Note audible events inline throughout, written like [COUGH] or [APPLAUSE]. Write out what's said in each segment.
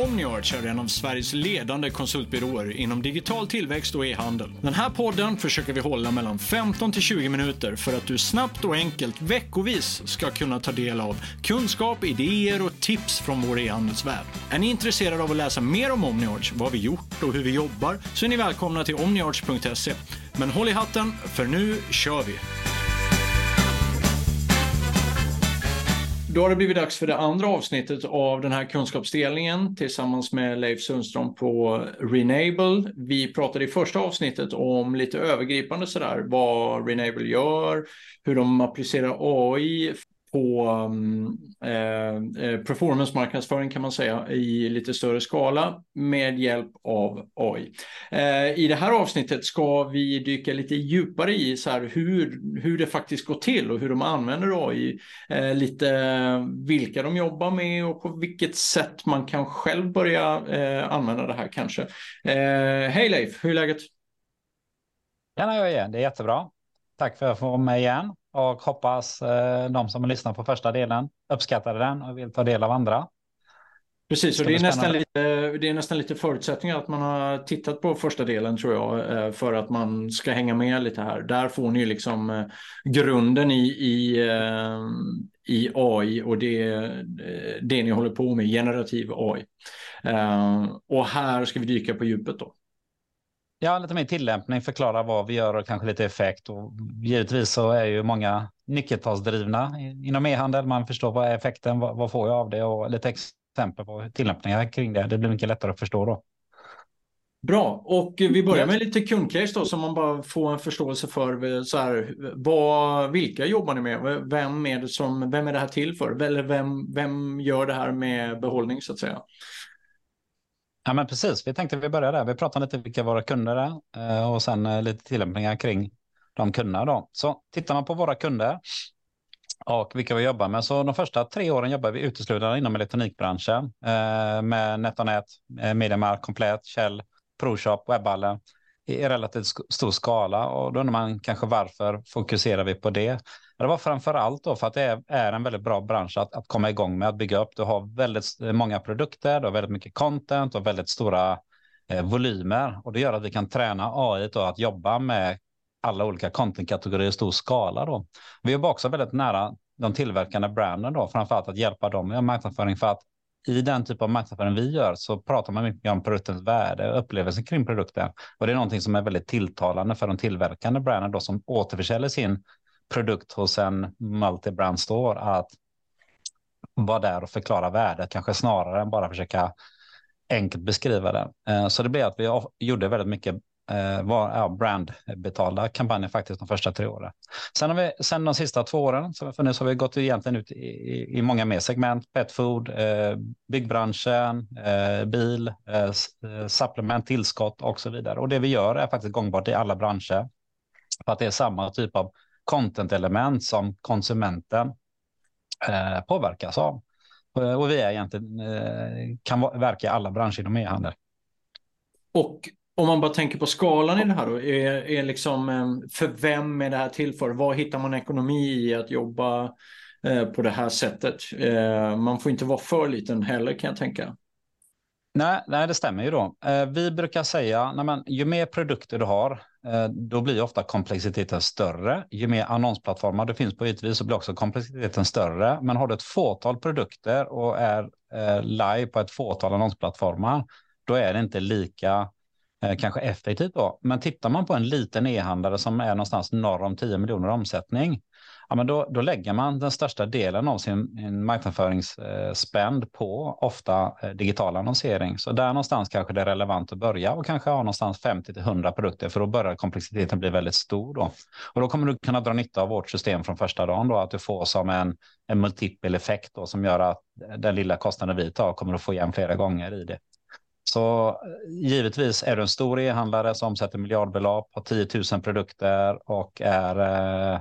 Omniarch är en av Sveriges ledande konsultbyråer inom digital tillväxt och e-handel. Den här podden försöker vi hålla mellan 15 till 20 minuter för att du snabbt och enkelt veckovis ska kunna ta del av kunskap, idéer och tips från vår e-handelsvärld. Är ni intresserade av att läsa mer om Omniarch, vad vi gjort och hur vi jobbar så är ni välkomna till omniarch.se. Men håll i hatten, för nu kör vi! Då har det blivit dags för det andra avsnittet av den här kunskapsdelningen tillsammans med Leif Sundström på Renable. Vi pratade i första avsnittet om lite övergripande sådär vad Renable gör, hur de applicerar AI på eh, eh performance marknadsföring kan man säga i lite större skala med hjälp av AI. Eh, I det här avsnittet ska vi dyka lite djupare i så här, hur, hur det faktiskt går till och hur de använder AI. Eh, lite vilka de jobbar med och på vilket sätt man kan själv börja eh, använda det här kanske. Eh, hej Leif, hur är läget? Tjena igen, det är jättebra. Tack för att jag får vara med igen och hoppas eh, de som har lyssnat på första delen uppskattade den och vill ta del av andra. Precis, och det är, nästan lite, det är nästan lite förutsättningar att man har tittat på första delen tror jag eh, för att man ska hänga med lite här. Där får ni liksom eh, grunden i, i, i AI och det, det ni håller på med, generativ AI. Och här ska vi dyka på djupet då. Ja, lite mer tillämpning, förklara vad vi gör och kanske lite effekt. Och givetvis så är ju många nyckeltalsdrivna inom e-handel. Man förstår vad är effekten, vad, vad, får jag av det och lite exempel på tillämpningar kring det. Det blir mycket lättare att förstå då. Bra, och vi börjar med lite kundcase då så man bara får en förståelse för så här, vad, vilka jobbar ni med? Vem är det som, vem är det här till för? Eller vem, vem gör det här med behållning så att säga? Ja, men precis. Vi tänkte vi börjar där. Vi pratar lite vilka våra kunder är eh, och sen eh, lite tillämpningar kring de kunderna. Då. Så tittar man på våra kunder och vilka vi jobbar med. Så de första tre åren jobbar vi uteslutande inom elektronikbranschen eh, med NetOnNet, Mediamark, Komplett, Kjell, ProShop, Webhallen i relativt stor skala. Och då undrar man kanske varför fokuserar vi på det? Det var framför allt då för att det är, är en väldigt bra bransch att, att komma igång med att bygga upp. Du har väldigt många produkter, du har väldigt mycket content och väldigt stora eh, volymer och det gör att vi kan träna AI då att jobba med alla olika contentkategorier i stor skala. Då. Vi jobbar också väldigt nära de tillverkande branden då, framför allt att hjälpa dem med marknadsföring för att i den typ av marknadsföring vi gör så pratar man mycket om produktens värde och upplevelsen kring produkten. Och det är någonting som är väldigt tilltalande för de tillverkande branden då som återförsäljer sin produkt hos en multibrand store att vara där och förklara värdet, kanske snarare än bara försöka enkelt beskriva det. Eh, så det blev att vi gjorde väldigt mycket eh, var, ja, brandbetalda kampanjer faktiskt de första tre åren. Sen, har vi, sen de sista två åren, så för nu så har vi gått egentligen ut i, i många mer segment, pet food, eh, byggbranschen, eh, bil, eh, eh, supplement, tillskott och så vidare. Och det vi gör är faktiskt gångbart i alla branscher. För att det är samma typ av content-element som konsumenten eh, påverkas av. Och vi är egentligen, eh, kan verka i alla branscher inom e-handel. Och om man bara tänker på skalan i det här då, är, är liksom, eh, för vem är det här till för? Vad hittar man ekonomi i att jobba eh, på det här sättet? Eh, man får inte vara för liten heller kan jag tänka. Nej, nej, det stämmer ju då. Eh, vi brukar säga, nej men, ju mer produkter du har, eh, Eh, då blir ofta komplexiteten större. Ju mer annonsplattformar det finns på ytvis så blir också komplexiteten större. Men har du ett fåtal produkter och är eh, live på ett fåtal annonsplattformar, då är det inte lika eh, kanske effektivt då. Men tittar man på en liten e-handlare som är någonstans norr om 10 miljoner omsättning, ja, men då, då lägger man den största delen av sin marknadsföringsspend på ofta eh, digital annonsering. Så där någonstans kanske det är relevant att börja och kanske ha någonstans 50 till 100 produkter för då börjar komplexiteten bli väldigt stor. Då. Och då kommer du kunna dra nytta av vårt system från första dagen då att du får som en, en multipel effekt då, som gör att den lilla kostnaden vi tar kommer att få igen flera gånger i det. Så eh, givetvis är du en stor e-handlare som omsätter miljardbelopp, har 10 000 produkter och är Eh,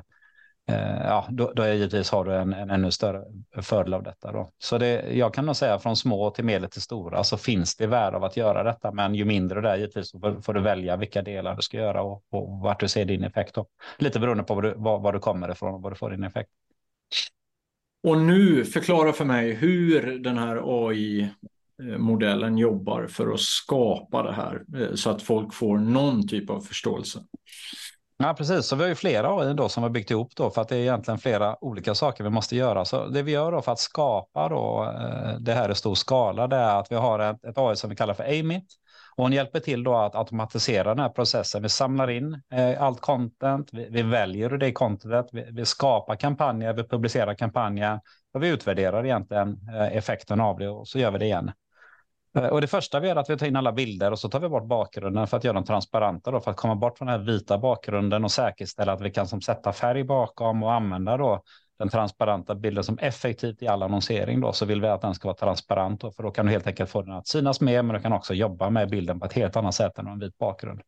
Eh, ja, då, då är givetvis har du en, en ännu större fördel av detta. Då. Så det, jag kan nog säga från små till medel till stora så finns det värde av att göra detta. Men ju mindre det är givetvis så får du välja vilka delar du ska göra och, och vart du ser din effekt. Då. Lite beroende på var du, var, var du kommer ifrån och var du får din effekt. Och nu förklara för mig hur den här AI modellen jobbar för att skapa det här eh, så att folk får någon typ av förståelse. Ja, precis. Så vi har ju flera AI då som har byggt ihop då för att det är egentligen flera olika saker vi måste göra. Så det vi gör då för att skapa då eh, det här i stor skala, det är att vi har ett, ett AI som vi kallar för AMIT och hon hjälper till då att automatisera den här processen. Vi samlar in eh, allt content, vi, vi väljer det contentet, vi, vi, skapar kampanjer, vi publicerar kampanjer och vi utvärderar egentligen eh, effekten av det och så gör vi det igen. Eh, och det första vi gör är att vi tar in alla bilder och så tar vi bort bakgrunden för att göra dem transparenta då, för att komma bort från den här vita bakgrunden och säkerställa att vi kan som sätta färg bakom och använda då den transparenta bilden som effektivt i all annonsering då, så vill vi att den ska vara transparent då, för då kan du helt enkelt få den att synas mer, men du kan också jobba med bilden på ett helt annat sätt än en vit bakgrund.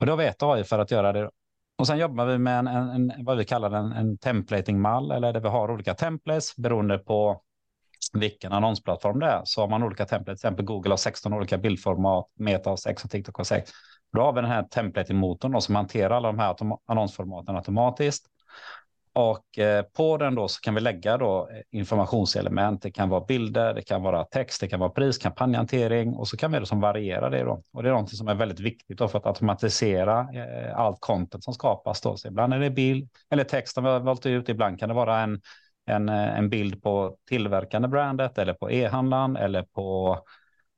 Och då vet AI för att göra det. Och sen jobbar vi med en, en, en vad vi kallar en, en templating-mall, eller där vi har olika templates beroende på vilken annonsplattform det är. Så har man olika template. till exempel Google har 16 olika bildformat, Meta har 6 och TikTok har 6. Då har vi den här templating-motorn som hanterar alla de här annonsformaten automatiskt. Och eh, på den då så kan vi lägga då eh, informationselement. Det kan vara bilder, det kan vara text, det kan vara pris, kampanjhantering och så kan vi liksom variera det då. Och det är något som är väldigt viktigt då för att automatisera eh, allt content som skapas då. Så ibland är det bild eller text som vi har valt ut. Ibland kan det vara en, en, en bild på tillverkande brandet eller på e-handlaren eller på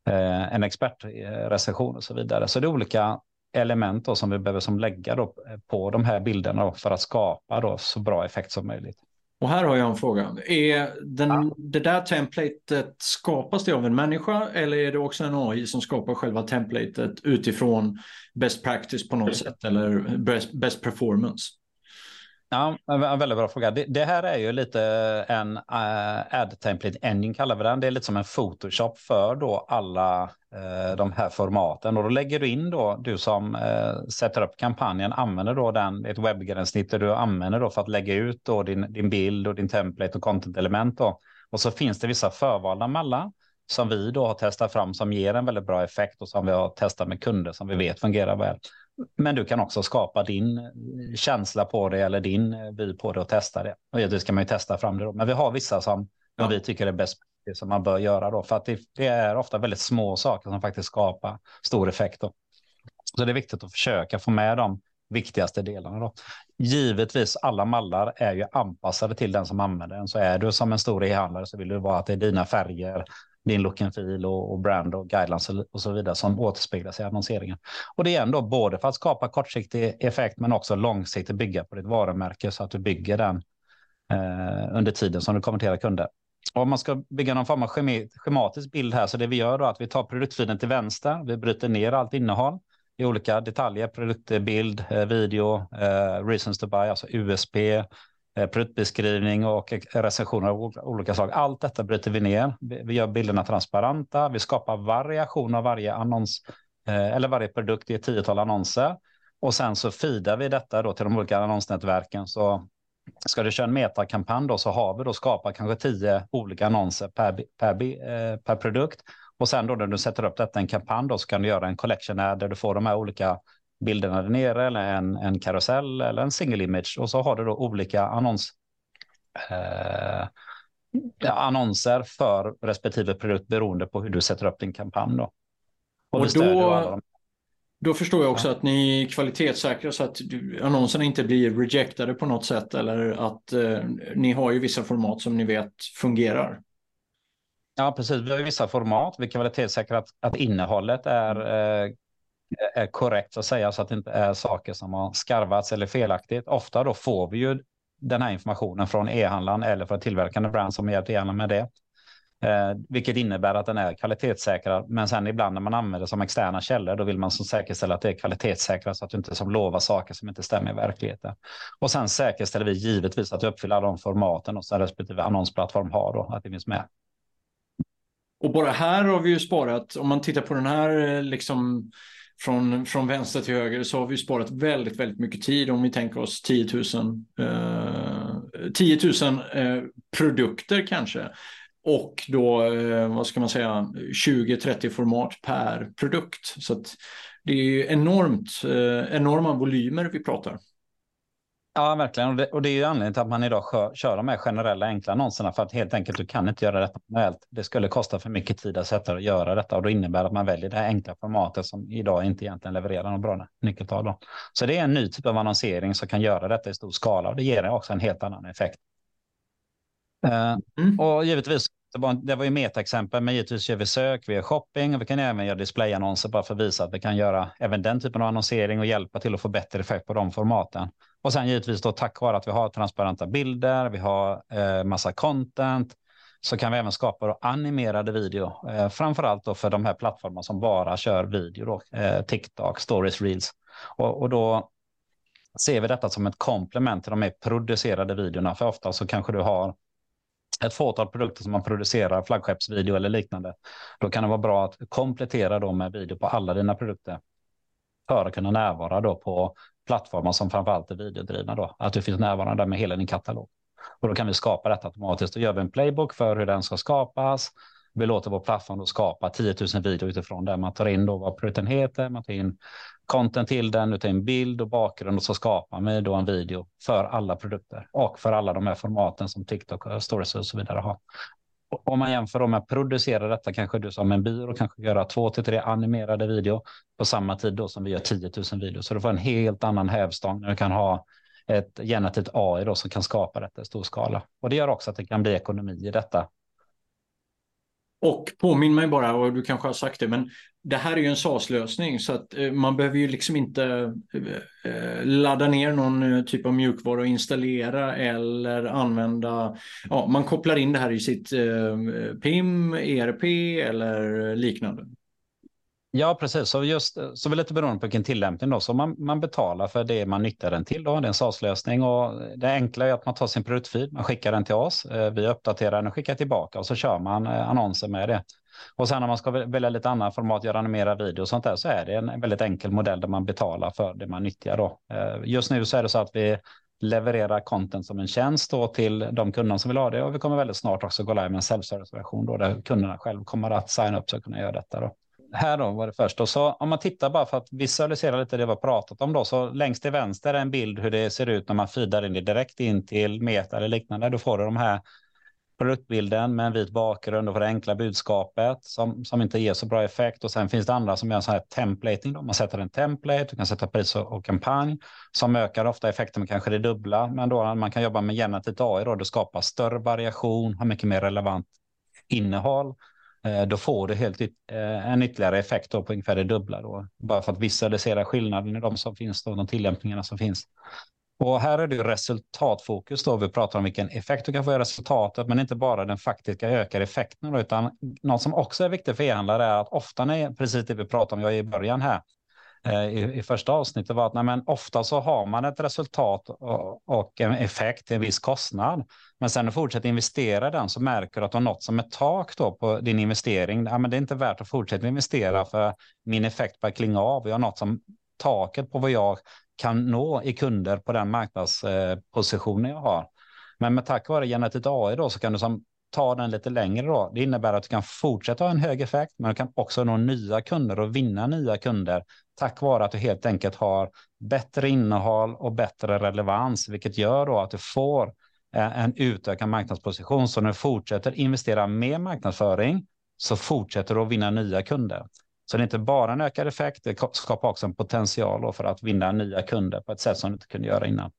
eh, en expertrecension och så vidare. Så det är olika element då, som vi behöver som lägga då på de här bilderna för att skapa då så bra effekt som möjligt. Och här har jag en fråga. Är den, ja. det där templatet, skapas det av en människa eller är det också en AI som skapar själva templatet utifrån best practice på något sätt eller best, best performance? Ja, en väldigt bra fråga. Det, det, här är ju lite eh, en uh, ad template engine kallar vi den. Det är lite som en Photoshop för då alla uh, de här formaten. Och då lägger du in då, du som uh, sätter upp kampanjen, använder då den, ett webbgränssnitt där du använder då för att lägga ut då din, din bild och din template och content-element då. Och så finns det vissa förvalda mallar som vi då har testat fram som ger en väldigt bra effekt och som vi har testat med kunder som vi vet fungerar väl. Men du kan också skapa din känsla på det eller din vy på det och testa det. Och det ska man ju testa fram det då. Men vi har vissa som ja. vi tycker är bäst det som man bör göra då. För att det, det, är ofta väldigt små saker som faktiskt skapar stor effekt då. Så det är viktigt att försöka få med de viktigaste delarna då. Givetvis alla mallar är ju anpassade till den som använder den. Så är du som en stor e-handlare så vill du vara att det är dina färger, din look and feel och, och brand och guidelines och så vidare som återspeglas i annonseringen. Och det är ändå både för att skapa kortsiktig effekt men också långsiktigt bygga på ditt varumärke så att du bygger den eh, under tiden som du konverterar kunder. Och om man ska bygga någon form av schematisk bild här så det vi gör då är att vi tar produktfilen till vänster. Vi bryter ner allt innehåll i olika detaljer, produktbild, eh, video, eh, reasons to buy, alltså USP, Eh, produktbeskrivning och recensioner av olika saker. Allt detta bryter vi ner. Vi gör bilderna transparenta. Vi skapar variation av varje annons eh, eller varje produkt i ett tiotal annonser. Och sen så feedar vi detta då till de olika annonsnätverken. Så ska du köra en metakampanj då så har vi då skapat kanske tio olika annonser per, per, eh, per produkt. Och sen då när du sätter upp detta en kampanj då så kan du göra en collection ad där du får de här olika bilderna där nere eller en, en karusell eller en single image och så har du då olika annons, eh, annonser för respektive produkt beroende på hur du sätter upp din kampanj. Då. Och, och då, då förstår jag också ja. att ni kvalitetssäkrar så att annonserna inte blir rejectade på något sätt eller att eh, ni har ju vissa format som ni vet fungerar. Ja, precis. Vi har vissa format. Vi kvalitetssäkrar att, att innehållet är eh, är korrekt att säga så att det inte är saker som har skarvats eller felaktigt. Ofta då får vi ju den här informationen från e-handlaren eller från tillverkande brand som hjälpt e-handlaren med det. Eh, vilket innebär att den är kvalitetssäkrad. Men sen ibland när man använder som externa källor, då vill man så säkerställa att det är kvalitetssäkrat så att du inte som lovar saker som inte stämmer i verkligheten. Och sen säkerställer vi givetvis att du uppfyller de formaten och sen respektive annonsplattform har då, att det finns med. Och bara här har vi ju sparat, om man tittar på den här eh, liksom från, från vänster till höger så har vi sparat väldigt, väldigt mycket tid om vi tänker oss 10 000, eh, 10 000 eh, produkter kanske. Och då, eh, vad ska man säga, 20-30 format per produkt. Så att det är enormt, eh, enorma volymer vi pratar. Ja, verkligen. Och det, och det är ju anledningen till att man idag kör, kör de här generella enkla annonserna för att helt enkelt du kan inte göra detta manuellt. Det skulle kosta för mycket tid att sätta och göra detta och då innebär det att man väljer det här enkla formatet som idag inte egentligen levererar någon bra nyckeltal. Då. Så det är en ny typ av annonsering som kan göra detta i stor skala och det ger också en helt annan effekt. Eh, mm. Och givetvis, det var ju metaexempel, men givetvis gör vi sök, vi gör shopping och vi kan även göra displayannonser bara för att visa att vi kan göra även den typen av annonsering och hjälpa till att få bättre effekt på de formaten. Och sen givetvis då tack vare att vi har transparenta bilder, vi har eh, massa content, så kan vi även skapa då animerade video, eh, framför allt då för de här plattformarna som bara kör video, då, eh, TikTok, stories, reels. Och, och, då ser vi detta som ett komplement till de mer producerade videorna, för ofta så kanske du har ett fåtal produkter som man producerar, flaggskeppsvideo eller liknande. Då kan det vara bra att komplettera då med video på alla dina produkter för att kunna närvara då på plattformar som framförallt är videodrivna då, att du finns närvarande med hela din katalog. Och då kan vi skapa detta automatiskt. Då gör vi en playbook för hur den ska skapas. Vi låter vår plattform då skapa 10 000 videor utifrån det. Man tar in då vad produkten heter, man tar in content till den, du tar in bild och bakgrund och så skapar man då en video för alla produkter och för alla de här formaten som TikTok och stories och så vidare har. Om man jämför med att producera detta, kanske du som en byrå kanske göra två till tre animerade video på samma tid då som vi gör 10 000 videos. Så du får en helt annan hävstång när du kan ha ett generativt AI då som kan skapa detta i stor skala. Och det gör också att det kan bli ekonomi i detta och påminn mig bara, och du kanske har sagt det, men det här är ju en SAS-lösning så att eh, man behöver ju liksom inte eh, eh, ladda ner någon typ av mjukvara och installera eller använda, ja, man kopplar in det här i sitt PIM, ERP eller liknande. Ja, precis. Så just så vi lite beroende på vilken tillämpning då, så man, man betalar för det man nyttjar den till. Då. Det är en SAS-lösning och det enkla är att man tar sin produktfil, man skickar den till oss, eh, vi uppdaterar den och skickar tillbaka och så kör man eh, annonser med det. Och sen när man ska välja lite annat format, göra animerad video och sånt där, så är det en väldigt enkel modell där man betalar för det man nyttjar. Då. Eh, just nu så är det så att vi levererar content som en tjänst då till de kunder som vill ha det och vi kommer väldigt snart också gå live med en self-service-version där kunderna själv kommer att signa upp sig och kunna göra detta. Då här då var det först. Och så om man tittar bara för att visualisera lite det vi har pratat om då, så längst till vänster är en bild hur det ser ut när man feedar in det direkt in till Meta eller liknande. Då får du de här produktbilden med en vit bakgrund och för det enkla budskapet som, som inte ger så bra effekt. Och sen finns det andra som gör så här templating. Då. Man sätter en template, du kan sätta pris och, och kampanj som ökar ofta effekten med kanske det dubbla. Men då man kan jobba med generativt AI då, det skapar större variation, har mycket mer relevant innehåll Eh, då får du helt eh, en ytterligare effekt på ungefär det dubbla. Då, bara för att visualisera skillnaden i de som finns, då, de tillämpningarna som finns. Och här är det resultatfokus då. Vi pratar om vilken effekt du kan få i resultatet, men inte bara den faktiska ökade effekten, utan något som också är viktigt för e-handlare är att ofta när, precis det vi pratar om jag i början här, Eh, i, i första avsnittet var att nej, men ofta så har man ett resultat och, och en effekt till en viss kostnad. Men sen när du fortsätter investera i den så märker du att du har något som ett tak då på din investering. Ja, men det är inte värt att fortsätta investera för min effekt börjar klinga av. Jag har något som taket på vad jag kan nå i kunder på den marknadspositionen jag har. Men med tack vare generativt AI då så kan du som ta den lite längre då. Det innebär att du kan fortsätta ha en hög effekt, men du kan också nå nya kunder och vinna nya kunder tack vare att du helt enkelt har bättre innehåll och bättre relevans, vilket gör då att du får eh, en utökad marknadsposition. Så när du fortsätter investera mer marknadsföring så fortsätter du att vinna nya kunder. Så det är inte bara en ökad effekt, det skapar också en potential för att vinna nya kunder på ett sätt som du inte kunde göra innan.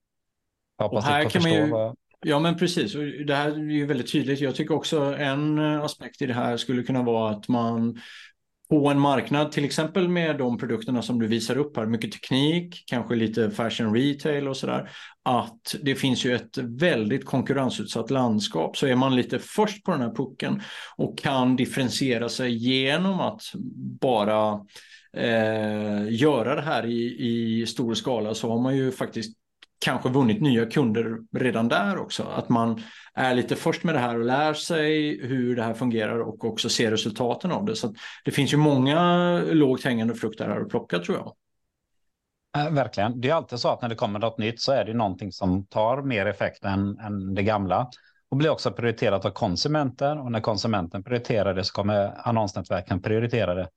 Jag hoppas och här kan man ju, vad... Ja, men precis. Och det här är ju väldigt tydligt. Jag tycker också en eh, aspekt i det här skulle kunna vara att man på en marknad, till exempel med de produkterna som du visar upp här, mycket teknik, kanske lite fashion retail och sådär, att det finns ju ett väldigt konkurrensutsatt landskap. Så är man lite först på den här pucken och kan differentiera sig genom att bara eh, göra det här i, i stor skala så har man ju faktiskt kanske vunnit nya kunder redan där också. Att man är lite först med det här och lär sig hur det här fungerar och också ser resultaten av det. Så det finns ju många lågt hängande frukter här att plocka tror jag. Eh, verkligen. Det är alltid så att när det kommer något nytt så är det någonting som tar mer effekt än, än det gamla och blir också prioriterat av konsumenter. Och när konsumenten prioriterar det så kommer annonsnätverken prioritera det.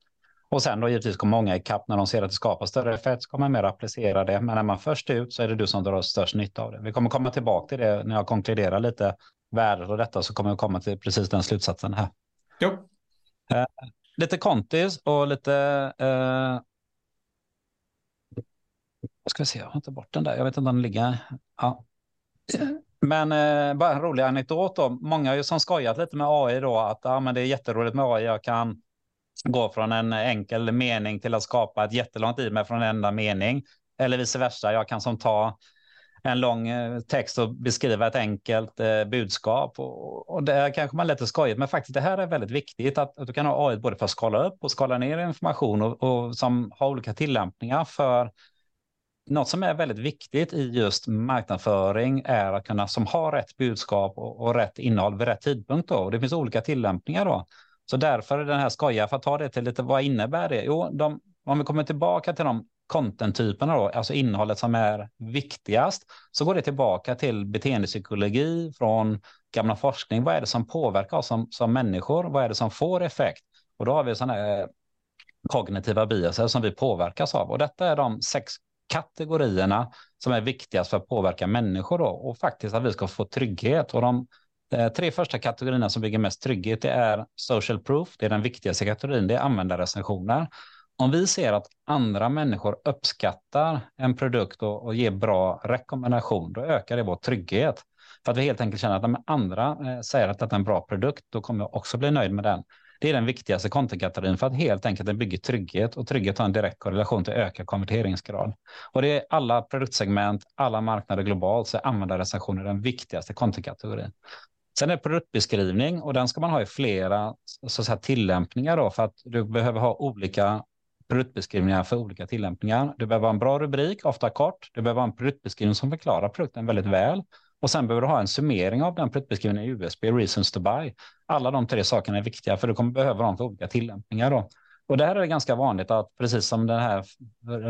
Och sen då givetvis kommer många ikapp när de ser att det skapar större effekt så kommer mer applicera det. Men när man först ut så är det du som drar störst nytta av det. Vi kommer komma tillbaka till det när jag konkluderar lite värdet av detta så kommer jag komma till precis den slutsatsen här. Jo. Eh, lite kontis och lite... Eh, ska vi se, jag har inte bort den där. Jag vet inte om den ligger. Ja. Men eh, bara en rolig anekdot då. Många som skojat lite med AI då att ja, men det är jätteroligt med AI. Jag kan gå från en enkel mening till att skapa ett jättelångt e-mail från en enda mening. Eller vice versa. Jag kan som ta en lång eh, text och beskriva ett enkelt eh, budskap. Och, och det kanske man lite skojigt, men faktiskt det här är väldigt viktigt att, att du kan ha AI både för att skala upp och skala ner information och, och som har olika tillämpningar för något som är väldigt viktigt i just marknadsföring är att kunna som har rätt budskap och, och rätt innehåll vid rätt tidpunkt. Då. Och det finns olika tillämpningar då. Så därför är den här skoja, för att ta det till lite, vad innebär det? Jo, de, om vi kommer tillbaka till de content-typerna, då, alltså innehållet som är viktigast, så går det tillbaka till beteendepsykologi från gamla forskning. Vad är det som påverkar oss som, som människor? Vad är det som får effekt? Och då har vi sådana här kognitiva biaser som vi påverkas av. Och detta är de sex kategorierna som är viktigast för att påverka människor då, och faktiskt att vi ska få trygghet. Och de de tre första kategorierna som bygger mest trygghet det är social proof, det är den viktigaste kategorin, det är användarrecensioner. Om vi ser att andra människor uppskattar en produkt och, och ger bra rekommendation, då ökar det vår trygghet. För att vi helt enkelt känner att om andra eh, säger att det är en bra produkt, då kommer jag också bli nöjd med den. Det är den viktigaste contentkategorin för att helt enkelt den bygger trygghet och trygghet har en direkt korrelation till ökad konverteringsgrad. Och det är alla produktsegment, alla marknader globalt så är användarrecensioner den viktigaste contentkategorin. Sen är det produktbeskrivning och den ska man ha i flera så att säga, tillämpningar då för att du behöver ha olika produktbeskrivningar för olika tillämpningar. Du behöver ha en bra rubrik, ofta kort. Du behöver ha en produktbeskrivning som förklarar produkten väldigt väl. Och sen behöver du ha en summering av den produktbeskrivningen i USB, reasons to buy. Alla de tre sakerna är viktiga för du kommer behöva dem för olika tillämpningar. Då. Och där är det ganska vanligt att precis som den här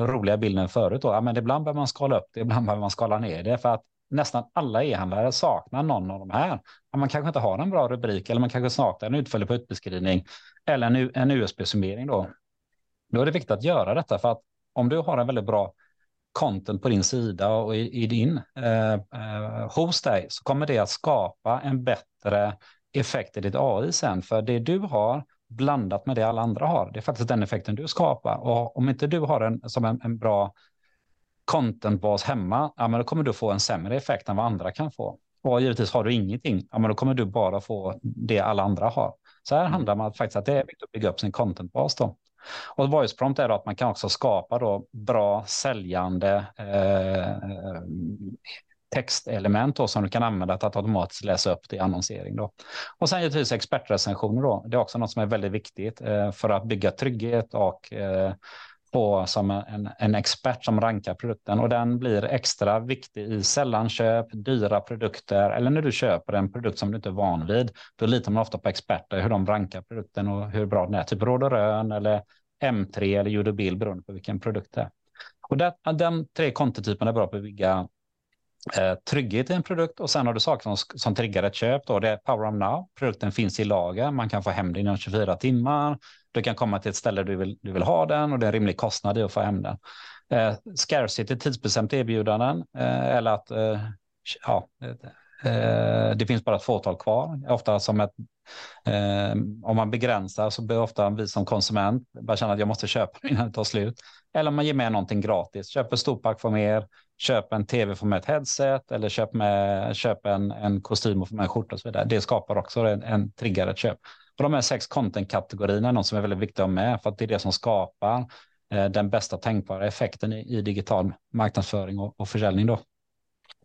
roliga bilden förut, då, ja, men ibland behöver man skala upp det, ibland behöver man skala ner det för att nästan alla e-handlare saknar någon av de här. Man kanske inte har en bra rubrik eller man kanske saknar en utförlig produktbeskrivning eller en, en USB-summering. Då. då är det viktigt att göra detta för att om du har en väldigt bra content på din sida och i, i din eh, eh, hos dig så kommer det att skapa en bättre effekt i ditt AI sen. För det du har blandat med det alla andra har, det är faktiskt den effekten du skapar. Och om inte du har en, som en, en bra contentbas hemma, ja, men då kommer du få en sämre effekt än vad andra kan få. Och givetvis har du ingenting, ja, men då kommer du bara få det alla andra har. Så här mm. handlar man faktiskt att det är viktigt att bygga upp sin contentbas då. Och voice prompt är att man kan också skapa då bra säljande eh, textelement då, som du kan använda till att automatiskt läsa upp det i annonsering. Då. Och sen givetvis expertrecensioner. Då. Det är också något som är väldigt viktigt eh, för att bygga trygghet och eh, på som en, en expert som rankar produkten och den blir extra viktig i sällanköp, dyra produkter eller när du köper en produkt som du inte är van vid. Då litar man ofta på experter, hur de rankar produkten och hur bra den är, typ Råd och Rön eller M3 eller Judo Bill beroende på vilken produkt det är. Och den, den tre kontotyperna är bra på att bygga eh, trygghet i en produkt och sen har du saker som, som triggar ett köp. Då. Det är Power of Now. Produkten finns i lager. Man kan få hem den inom 24 timmar. Du kan komma till ett ställe du vill, du vill ha den och det är en rimlig kostnad i att få hem den. Eh, scarcity, tidsbestämt erbjudanden eh, eller att eh, ja, eh, eh, det finns bara ett fåtal kvar. Ofta som ett, eh, om man begränsar så blir ofta vi som konsument bara känna att jag måste köpa [LAUGHS] innan det tar slut. Eller om man ger med någonting gratis, köper storpack för mer, köp en tv för med ett headset eller köp, med, köp en, en kostym och få med en skjorta och så vidare. Det skapar också en, en triggare ett köp. Och de här sex content-kategorierna är något som är väldigt viktigt att ha med för att det är det som skapar eh, den bästa tänkbara effekten i, i digital marknadsföring och, och försäljning. Då.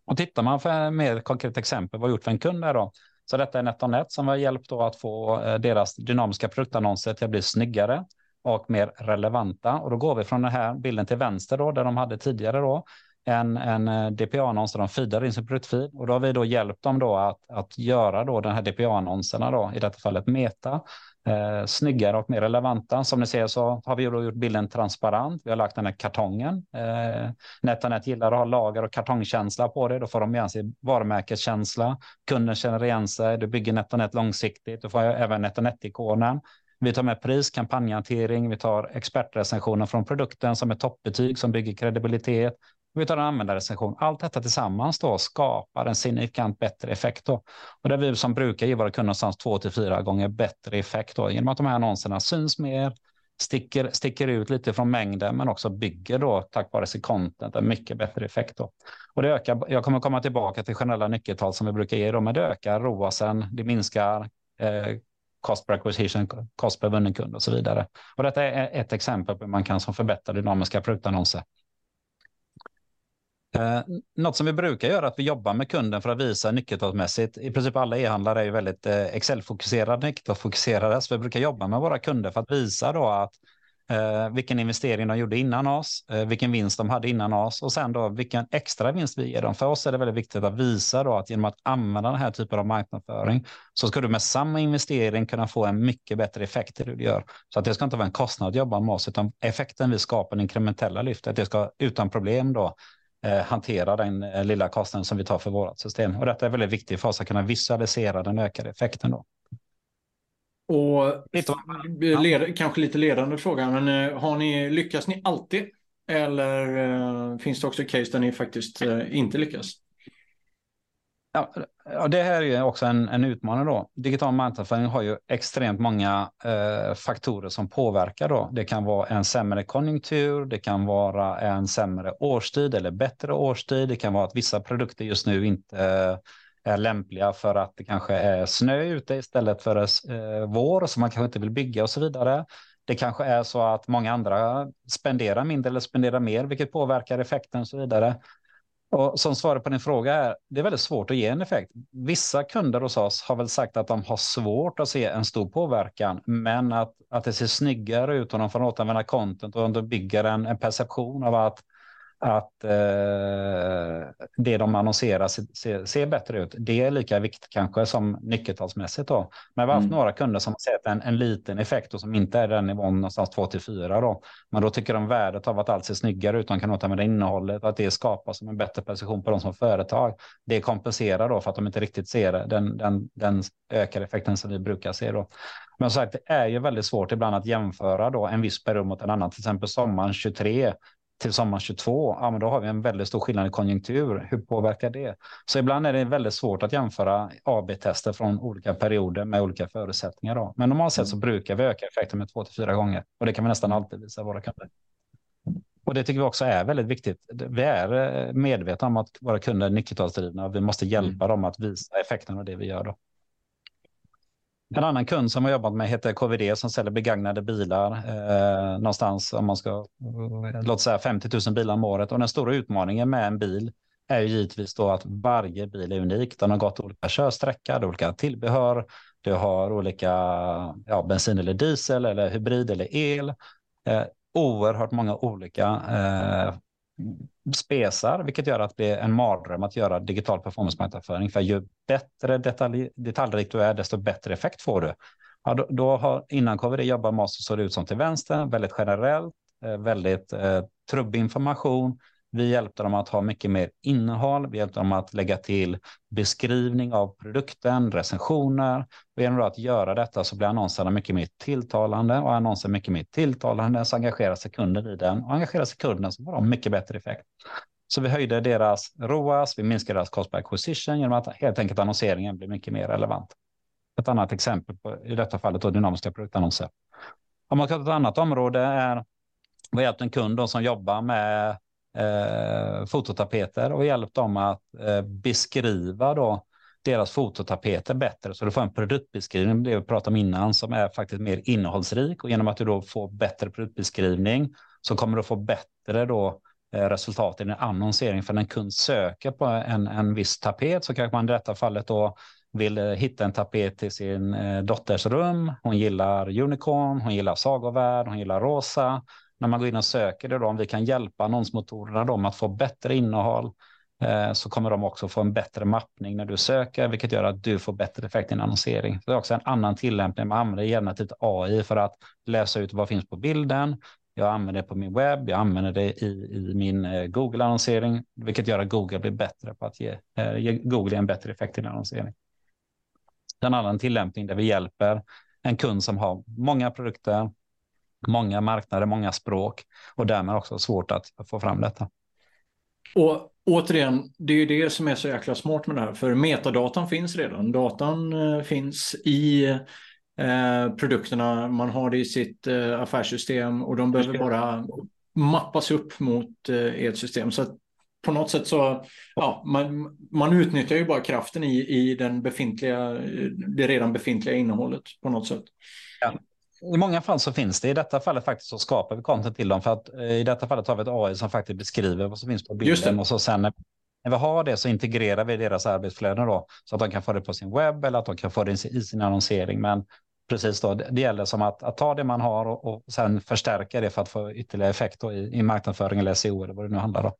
Och tittar man för ett mer konkret exempel, vad gjort för en kund där då? Så detta är NetOnNet som har hjälpt då att få eh, deras dynamiska produktannonser till att bli snyggare och mer relevanta. Och då går vi från den här bilden till vänster då, där de hade tidigare då, en, en eh, DPA-annons där de feedar in sin produktfeed och då har vi då hjälpt dem då att, att göra då den här DPA-annonserna då, i detta fallet Meta, eh, snyggare och mer relevanta. Som ni ser så har vi då gjort bilden transparent. Vi har lagt den här kartongen. Eh, NetOnNet gillar att ha lager och kartongkänsla på det. Då får de igen sig varumärkeskänsla. Kunden känner igen sig. Du bygger NetOnNet långsiktigt. Du får även NetOnNet-ikonen. Vi tar med pris, kampanjhantering, vi tar expertrecensioner från produkten som är toppbetyg som bygger kredibilitet. Vi tar en användarrecension. Allt detta tillsammans då skapar en signifikant bättre effekt. Då. Och där vi som brukar ge våra kunder någonstans två till fyra gånger bättre effekt då, genom att de här annonserna syns mer, sticker, sticker ut lite från mängden men också bygger då tack vare sitt content en mycket bättre effekt. Då. Och det ökar, jag kommer komma tillbaka till generella nyckeltal som vi brukar ge då, men det ökar ROASen, det minskar eh, cost per acquisition, cost per vunnen kund och så vidare. Och detta är ett exempel på hur man kan som förbättra dynamiska produktannonser. Eh, något som vi brukar göra är att vi jobbar med kunden för att visa nyckeltalsmässigt. I princip alla e-handlare är ju väldigt eh, Excel-fokuserade, nyckeltalsfokuserade, så vi brukar jobba med våra kunder för att visa då att eh, vilken investering de gjorde innan oss, eh, vilken vinst de hade innan oss och sen då vilken extra vinst vi ger dem. För oss är det väldigt viktigt att visa då att genom att använda den här typen av marknadsföring så ska du med samma investering kunna få en mycket bättre effekt i det du gör. Så att det ska inte vara en kostnad att jobba med oss, utan effekten vi skapar, den inkrementella lyftet, det ska utan problem då hantera den eh, lilla kostnaden som vi tar för vårt system. Och detta är väldigt viktigt för oss att kunna visualisera den ökade effekten. Då. Och led, kanske lite ledande fråga, men eh, har ni, lyckas ni alltid? Eller eh, finns det också case där ni faktiskt eh, inte lyckas? Ja, det här är också en, en utmaning då. Digital marknadsföring har ju extremt många eh, faktorer som påverkar då. Det kan vara en sämre konjunktur, det kan vara en sämre årstid eller bättre årstid. Det kan vara att vissa produkter just nu inte eh, är lämpliga för att det kanske är snö ute istället för eh, vår som man kanske inte vill bygga och så vidare. Det kanske är så att många andra spenderar mindre eller spenderar mer, vilket påverkar effekten och så vidare. Och som svar på din fråga är det är väldigt svårt att ge en effekt. Vissa kunder hos oss har väl sagt att de har svårt att se en stor påverkan, men att, att det ser snyggare ut om de får återanvända content och om de bygger en, en perception av att att eh, det de annonserar ser, ser, bättre ut. Det är lika viktigt kanske som nyckeltalsmässigt. Då. Men vi har haft mm. några kunder som har sett en, en liten effekt och som inte är den nivån någonstans 2 till 4. Då. Men då tycker de värdet av att allt ser snyggare ut, de kan återanvända innehållet, att det skapar som en bättre precision på dem som företag. Det kompenserar då för att de inte riktigt ser den, den, den ökade effekten som vi brukar se. Då. Men som sagt, det är ju väldigt svårt ibland att jämföra då en viss period mot en annan. Till exempel sommaren 23 till sommaren 22, ja, men då har vi en väldigt stor skillnad i konjunktur. Hur påverkar det? Så ibland är det väldigt svårt att jämföra AB-tester från olika perioder med olika förutsättningar. Då. Men normalt sett så mm. brukar vi öka effekten med två till fyra gånger och det kan vi nästan alltid visa våra kunder. Och det tycker vi också är väldigt viktigt. Vi är eh, medvetna om att våra kunder är nyckeltalsdrivna och vi måste hjälpa mm. dem att visa effekten av det vi gör. Då. En annan kund som har jobbat med heter KVD som säljer begagnade bilar eh, någonstans om man ska eh, låt säga 50 000 bilar om året. Och den stora utmaningen med en bil är ju givetvis då att varje bil är unik. Den har gått olika körsträcka, olika tillbehör, du har olika ja, bensin eller diesel eller hybrid eller el. Eh, oerhört många olika eh, spesar, vilket gör att det är en mardröm att göra digital performance-marknadsföring. För ju bättre detalj, detaljrik du är, desto bättre effekt får du. Ja, då, då har, innan KVD jobbar med oss så såg det ut som till vänster, väldigt generellt, eh, väldigt eh, trubbig information. Vi hjälpte dem att ha mycket mer innehåll. Vi hjälpte dem att lägga till beskrivning av produkten, recensioner. Och genom att göra detta så blir annonserna mycket mer tilltalande och annonser mycket mer tilltalande så engagerar sig kunden i den och engagerar sig kunden så får de mycket bättre effekt. Så vi höjde deras ROAS, vi minskade deras cost per acquisition genom att helt enkelt annonseringen blir mycket mer relevant. Ett annat exempel på, i detta fallet då dynamiska produktannonser. Om man tar ett annat område är vi har hjälpt en kund som jobbar med eh, fototapeter och hjälpt dem att eh, beskriva då deras fototapeter bättre. Så du får en produktbeskrivning, det vi pratade om innan, som är faktiskt mer innehållsrik. Och genom att du då får bättre produktbeskrivning så kommer du få bättre då eh, resultat i din annonsering. För när en kund söker på en, en viss tapet så kanske man i detta fallet då vill eh, hitta en tapet till sin eh, dotters rum. Hon gillar unicorn, hon gillar sagovärld, hon gillar rosa när man går in och söker det då, om vi kan hjälpa annonsmotorerna dem att få bättre innehåll eh, så kommer de också få en bättre mappning när du söker, vilket gör att du får bättre effekt i en annonsering. Det är också en annan tillämpning. Man använder generativt AI för att läsa ut vad finns på bilden. Jag använder det på min webb, jag använder det i, i min eh, Google-annonsering, vilket gör att Google blir bättre på att ge, eh, ge Google en bättre effekt i en annonsering. En annan tillämpning där vi hjälper en kund som har många produkter, många marknader, många språk och därmed också svårt att få fram detta. Och återigen, det är ju det som är så jäkla smart med det här, för metadatan finns redan. Datan eh, finns i eh, produkterna, man har det i sitt eh, affärssystem och de behöver bara mappas upp mot eh, ert system. Så på något sätt så, ja, man, man utnyttjar ju bara kraften i, i den befintliga, det redan befintliga innehållet på något sätt. Ja. I många fall så finns det, i detta fallet faktiskt så skapar vi content till dem för att eh, i detta fallet har vi ett AI som faktiskt beskriver vad som finns på bilden och så sen när, när vi har det så integrerar vi deras arbetsflöden då så att de kan få det på sin webb eller att de kan få det i sin annonsering. Men precis då, det gäller som att, att ta det man har och, och sen förstärka det för att få ytterligare effekt i, i marknadsföring eller SEO eller vad det nu handlar om.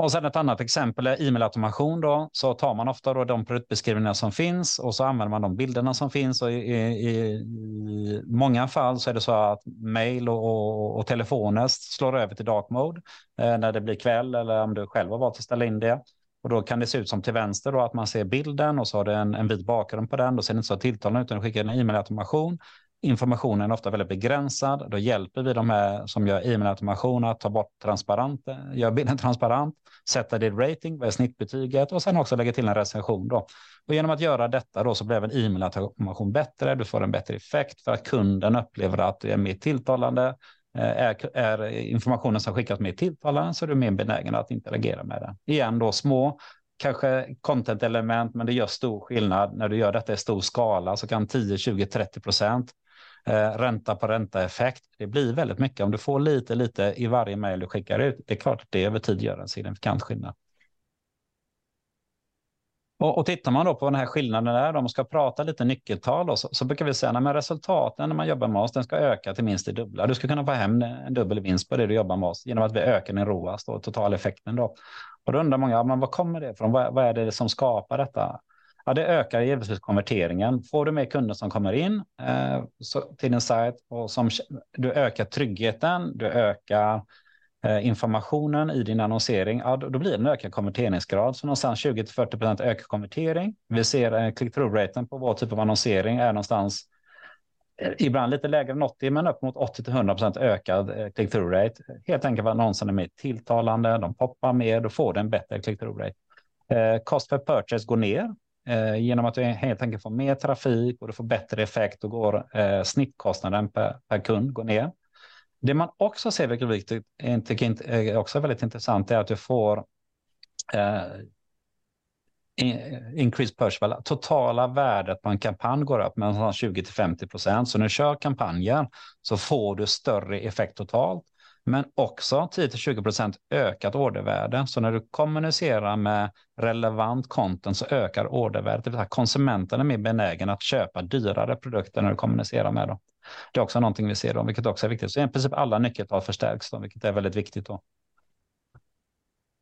Och sen ett annat exempel är e-mailautomation. Då. Så tar man ofta då de produktbeskrivningar som finns och så använder man de bilderna som finns. Och i, i, i många fall så är det så att mail och, och, och telefoner slår över till dark mode eh, när det blir kväll eller om du själv har valt att ställa in det. Och då kan det se ut som till vänster då att man ser bilden och så har det en, en vit bakgrund på den. Då ser det inte så tilltalande ut utan skickar en e-mailautomation informationen är ofta väldigt begränsad. Då hjälper vi de här som gör e-mailautomation att ta bort transparent, gör bilden transparent, sätta det rating, vad är snittbetyget och sen också lägga till en recension. Då. Och genom att göra detta då så blir även e-mailautomation bättre. Du får en bättre effekt för att kunden upplever att du är mer tilltalande. Eh, är, är informationen som skickas mer tilltalande så är du mer benägen att interagera med den. Igen då små kanske content-element, men det gör stor skillnad. När du gör detta i stor skala så kan 10, 20, 30 procent eh, ränta på ränta-effekt. Det blir väldigt mycket. Om du får lite, lite i varje mejl du skickar ut, det är klart att det över tid gör en signifikant skillnad. Och, och tittar man då på den här skillnaden där, om man ska prata lite nyckeltal, då, så, så brukar vi säga att resultaten när man jobbar med oss, den ska öka till minst det dubbla. Du ska kunna få hem en dubbel vinst på det du jobbar med oss genom att vi ökar din ROAS, då, totaleffekten. Då. Och då undrar många, ja, men var kommer det ifrån? Vad, vad är det som skapar detta? Ja, det ökar givetvis konverteringen. Får du mer kunder som kommer in eh, så, till din sajt och som, du ökar tryggheten, du ökar eh, informationen i din annonsering, ja, då, då, blir det en ökad konverteringsgrad. Så någonstans 20-40 procent ökar konvertering. Vi ser eh, click-through-raten på vår typ av annonsering är någonstans eh, ibland lite lägre än 80, men upp mot 80-100 procent ökad eh, click-through rate. Helt enkelt för att annonsen är mer tilltalande, de poppar mer, då får du en bättre click-through rate. Eh, cost per purchase går ner Eh, genom att du helt enkelt får mer trafik och du får bättre effekt och går eh, snittkostnaden per, per kund går ner. Det man också ser, vilket viktigt, tycker är också väldigt intressant, är att du får eh, increased purchase value. Totala värdet på en kampanj går upp med 20 till 50 procent. Så när du kör kampanjer så får du större effekt totalt men också 10-20 procent ökat ordervärde. Så när du kommunicerar med relevant content så ökar ordervärdet. Det vill säga konsumenten är mer benägen att köpa dyrare produkter när du kommunicerar med dem. Det är också någonting vi ser, då, vilket också är viktigt. Så i princip alla nyckeltal förstärks, då, vilket är väldigt viktigt. Då.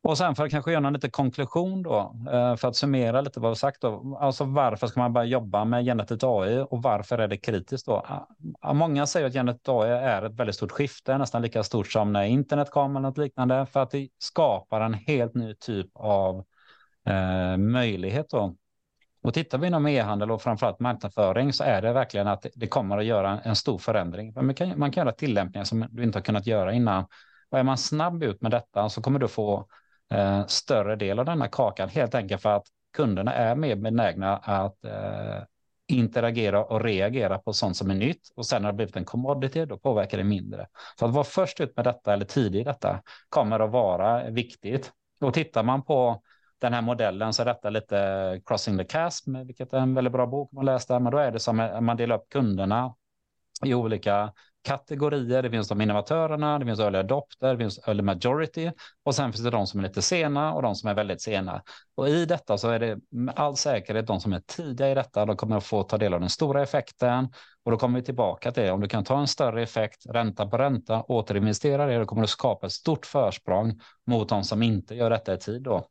Och sen för att kanske göra en liten konklusion då, eh, för att summera lite vad vi sagt då. Alltså varför ska man börja jobba med generativt AI och varför är det kritiskt då? Många säger att generativt AI är ett väldigt stort skifte, nästan lika stort som när internet kom eller något liknande, för att det skapar en helt ny typ av eh, möjlighet då. Och tittar vi inom e-handel och framförallt marknadsföring så är det verkligen att det kommer att göra en stor förändring. Man kan, man kan göra tillämpningar som du inte har kunnat göra innan. Och är man snabb ut med detta så kommer du få eh, större del av denna kakan, helt enkelt för att kunderna är mer benägna att eh, interagera och reagera på sånt som är nytt och sen har det blivit en commodity, då påverkar det mindre. Så att vara först ut med detta eller tidig i detta kommer att vara viktigt. Och tittar man på den här modellen så är detta lite Crossing the Chasm, vilket är en väldigt bra bok man läste, men då är det som att man delar upp kunderna i olika kategorier. Det finns de innovatörerna, det finns early adopter, det finns early majority och sen finns det de som är lite sena och de som är väldigt sena. Och i detta så är det med all säkerhet de som är tidiga i detta. De kommer att få ta del av den stora effekten och då kommer vi tillbaka till det. Om du kan ta en större effekt, ränta på ränta, återinvestera det, då kommer du skapa ett stort försprång mot de som inte gör detta i tid. Då.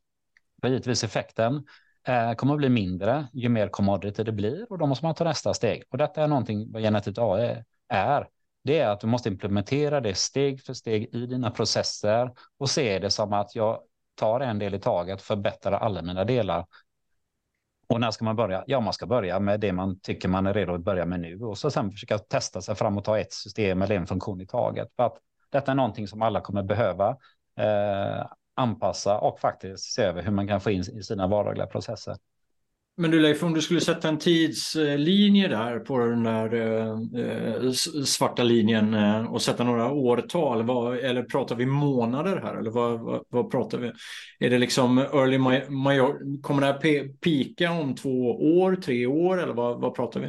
För givetvis effekten eh, kommer att bli mindre ju mer commodity det blir och då måste man ta nästa steg. Och detta är någonting vad generativt AI är det är att du måste implementera det steg för steg i dina processer och se det som att jag tar en del i taget, förbättrar alla mina delar. Och när ska man börja? Ja, man ska börja med det man tycker man är redo att börja med nu och så sen försöka testa sig fram och ta ett system eller en funktion i taget. För att detta är någonting som alla kommer behöva eh, anpassa och faktiskt se över hur man kan få in i sina vardagliga processer. Men du Leif, om du skulle sätta en tidslinje där på den där eh, eh svarta linjen eh, och sätta några årtal, vad, eller pratar vi månader här eller vad, vad, vad, pratar vi? Är det liksom early major, kommer det här pika om två år, tre år eller vad, vad pratar vi?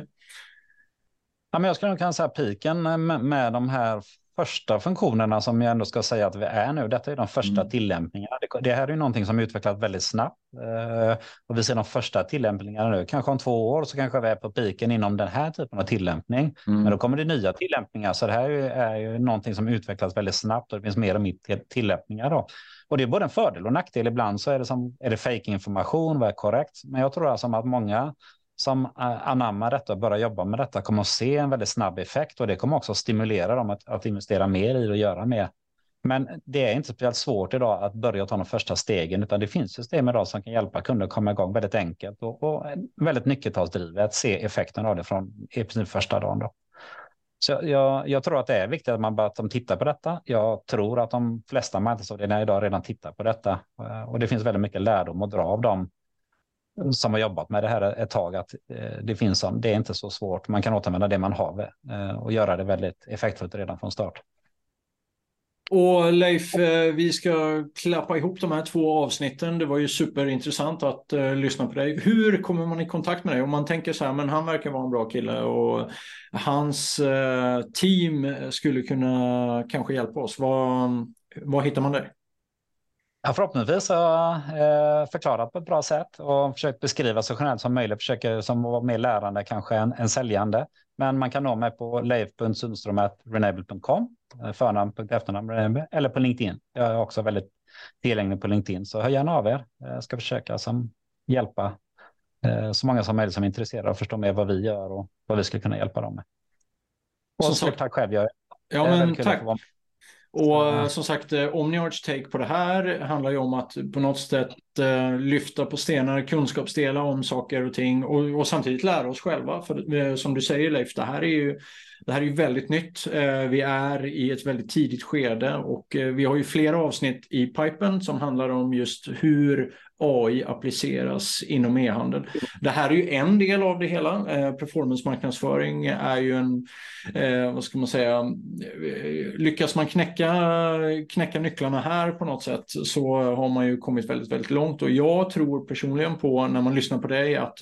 Ja, men jag skulle nog kunna säga piken eh, med, med de här första funktionerna som jag ändå ska säga att vi är nu. Detta är de första mm. tillämpningarna. Det, det, här är någonting som utvecklas väldigt snabbt eh, och vi ser de första tillämpningarna nu. Kanske om två år så kanske vi är på piken inom den här typen av tillämpning. Mm. Men då kommer det nya tillämpningar. Så det här är ju, är ju någonting som utvecklas väldigt snabbt och det finns mer och mer tillämpningar. Då. Och det är både en fördel och nackdel. Ibland så är det som är det fake information, vad är korrekt? Men jag tror alltså att många som eh, anammar detta och börjar jobba med detta kommer att se en väldigt snabb effekt och det kommer också stimulera dem att, att investera mer i och göra mer. Men det är inte speciellt svårt idag att börja ta de första stegen, utan det finns system idag som kan hjälpa kunder att komma igång väldigt enkelt och, och väldigt nyckeltalsdrivet, se effekten av det från i princip första dagen. Då. Så jag, jag, tror att det är viktigt att man bara att de tittar på detta. Jag tror att de flesta marknadsavdelningar idag redan tittar på detta eh, och det finns väldigt mycket lärdom att dra av dem som har jobbat med det här ett tag att eh, det finns som, det är inte så svårt. Man kan återanvända det man har eh, och göra det väldigt effektfullt redan från start. Och Leif, eh, vi ska klappa ihop de här två avsnitten. Det var ju superintressant att uh, lyssna på dig. Hur kommer man i kontakt med dig? Om man tänker så här, men han verkar vara en bra kille och hans uh, team skulle kunna kanske hjälpa oss. Var, var hittar man dig? Ja, förhoppningsvis har jag eh, förklarat på ett bra sätt och försökt beskriva så generellt som möjligt. Försöker som vara mer lärande kanske än, än säljande. Men man kan nå mig på leif.sundström.renable.com, eh, förnamn, efternamn, eller på LinkedIn. Jag är också väldigt tillgänglig på LinkedIn, så hör gärna av er. Jag ska försöka som hjälpa eh, så många som möjligt som är intresserade och förstå mer vad vi gör och vad vi skulle kunna hjälpa dem med. Och så, tack själv. Jag, ja, men tack. Och mm. som sagt, eh, Omniarts take på det här handlar ju om att på något sätt uh, lyfta på stenar, kunskapsdela om saker och ting och, och, samtidigt lära oss själva. För som du säger Leif, det här är ju, det här är ju väldigt nytt. Eh, vi är i ett väldigt tidigt skede och eh, vi har ju flera avsnitt i pipen som handlar om just hur AI appliceras inom e-handel. Det här är ju en del av det hela. Eh, performance-marknadsföring är ju en, vad ska man säga, lyckas man knäcka, knäcka nycklarna här på något sätt så har man ju kommit väldigt, väldigt långt och jag tror personligen på när man lyssnar på dig att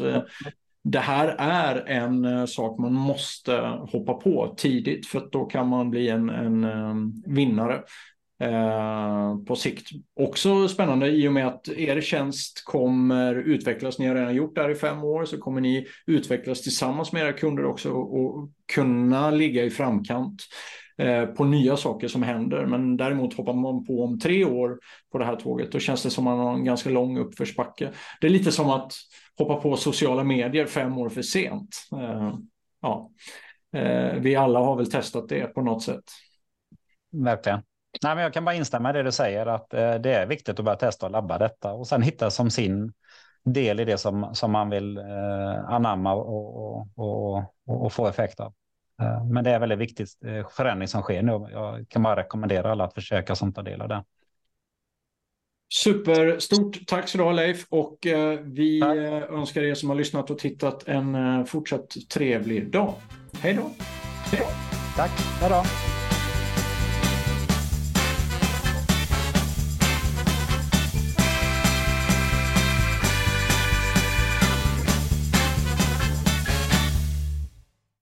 det här är en eh, sak man måste hoppa på tidigt för då kan man bli en, en ehm, vinnare. Eh, på sikt. Också spännande i och med att er tjänst kommer utvecklas. Ni har redan gjort det här i fem år så kommer ni utvecklas tillsammans med era kunder också och kunna ligga i framkant Eh, på nya saker som händer. Men däremot hoppar man på om tre år på det här tåget, då känns det som att man har en ganska lång uppförsbacke. Det är lite som att hoppa på sociala medier fem år för sent. Eh, ja. Eh, vi alla har väl testat det på något sätt. Verkligen. Nej, men jag kan bara instämma i det du säger att det är viktigt att börja testa och labba detta och sen hitta som sin del i det som, som man vill eh, anamma och, och, och, och, få effekt av. Eh, men det är väldigt viktigt eh, förändring som sker nu. Jag kan bara rekommendera alla att försöka som tar del av det. Superstort tack så du ha Leif och eh, vi tack. Önskar er som har lyssnat och tittat en fortsatt trevlig dag. Hej då! Tack, hej då!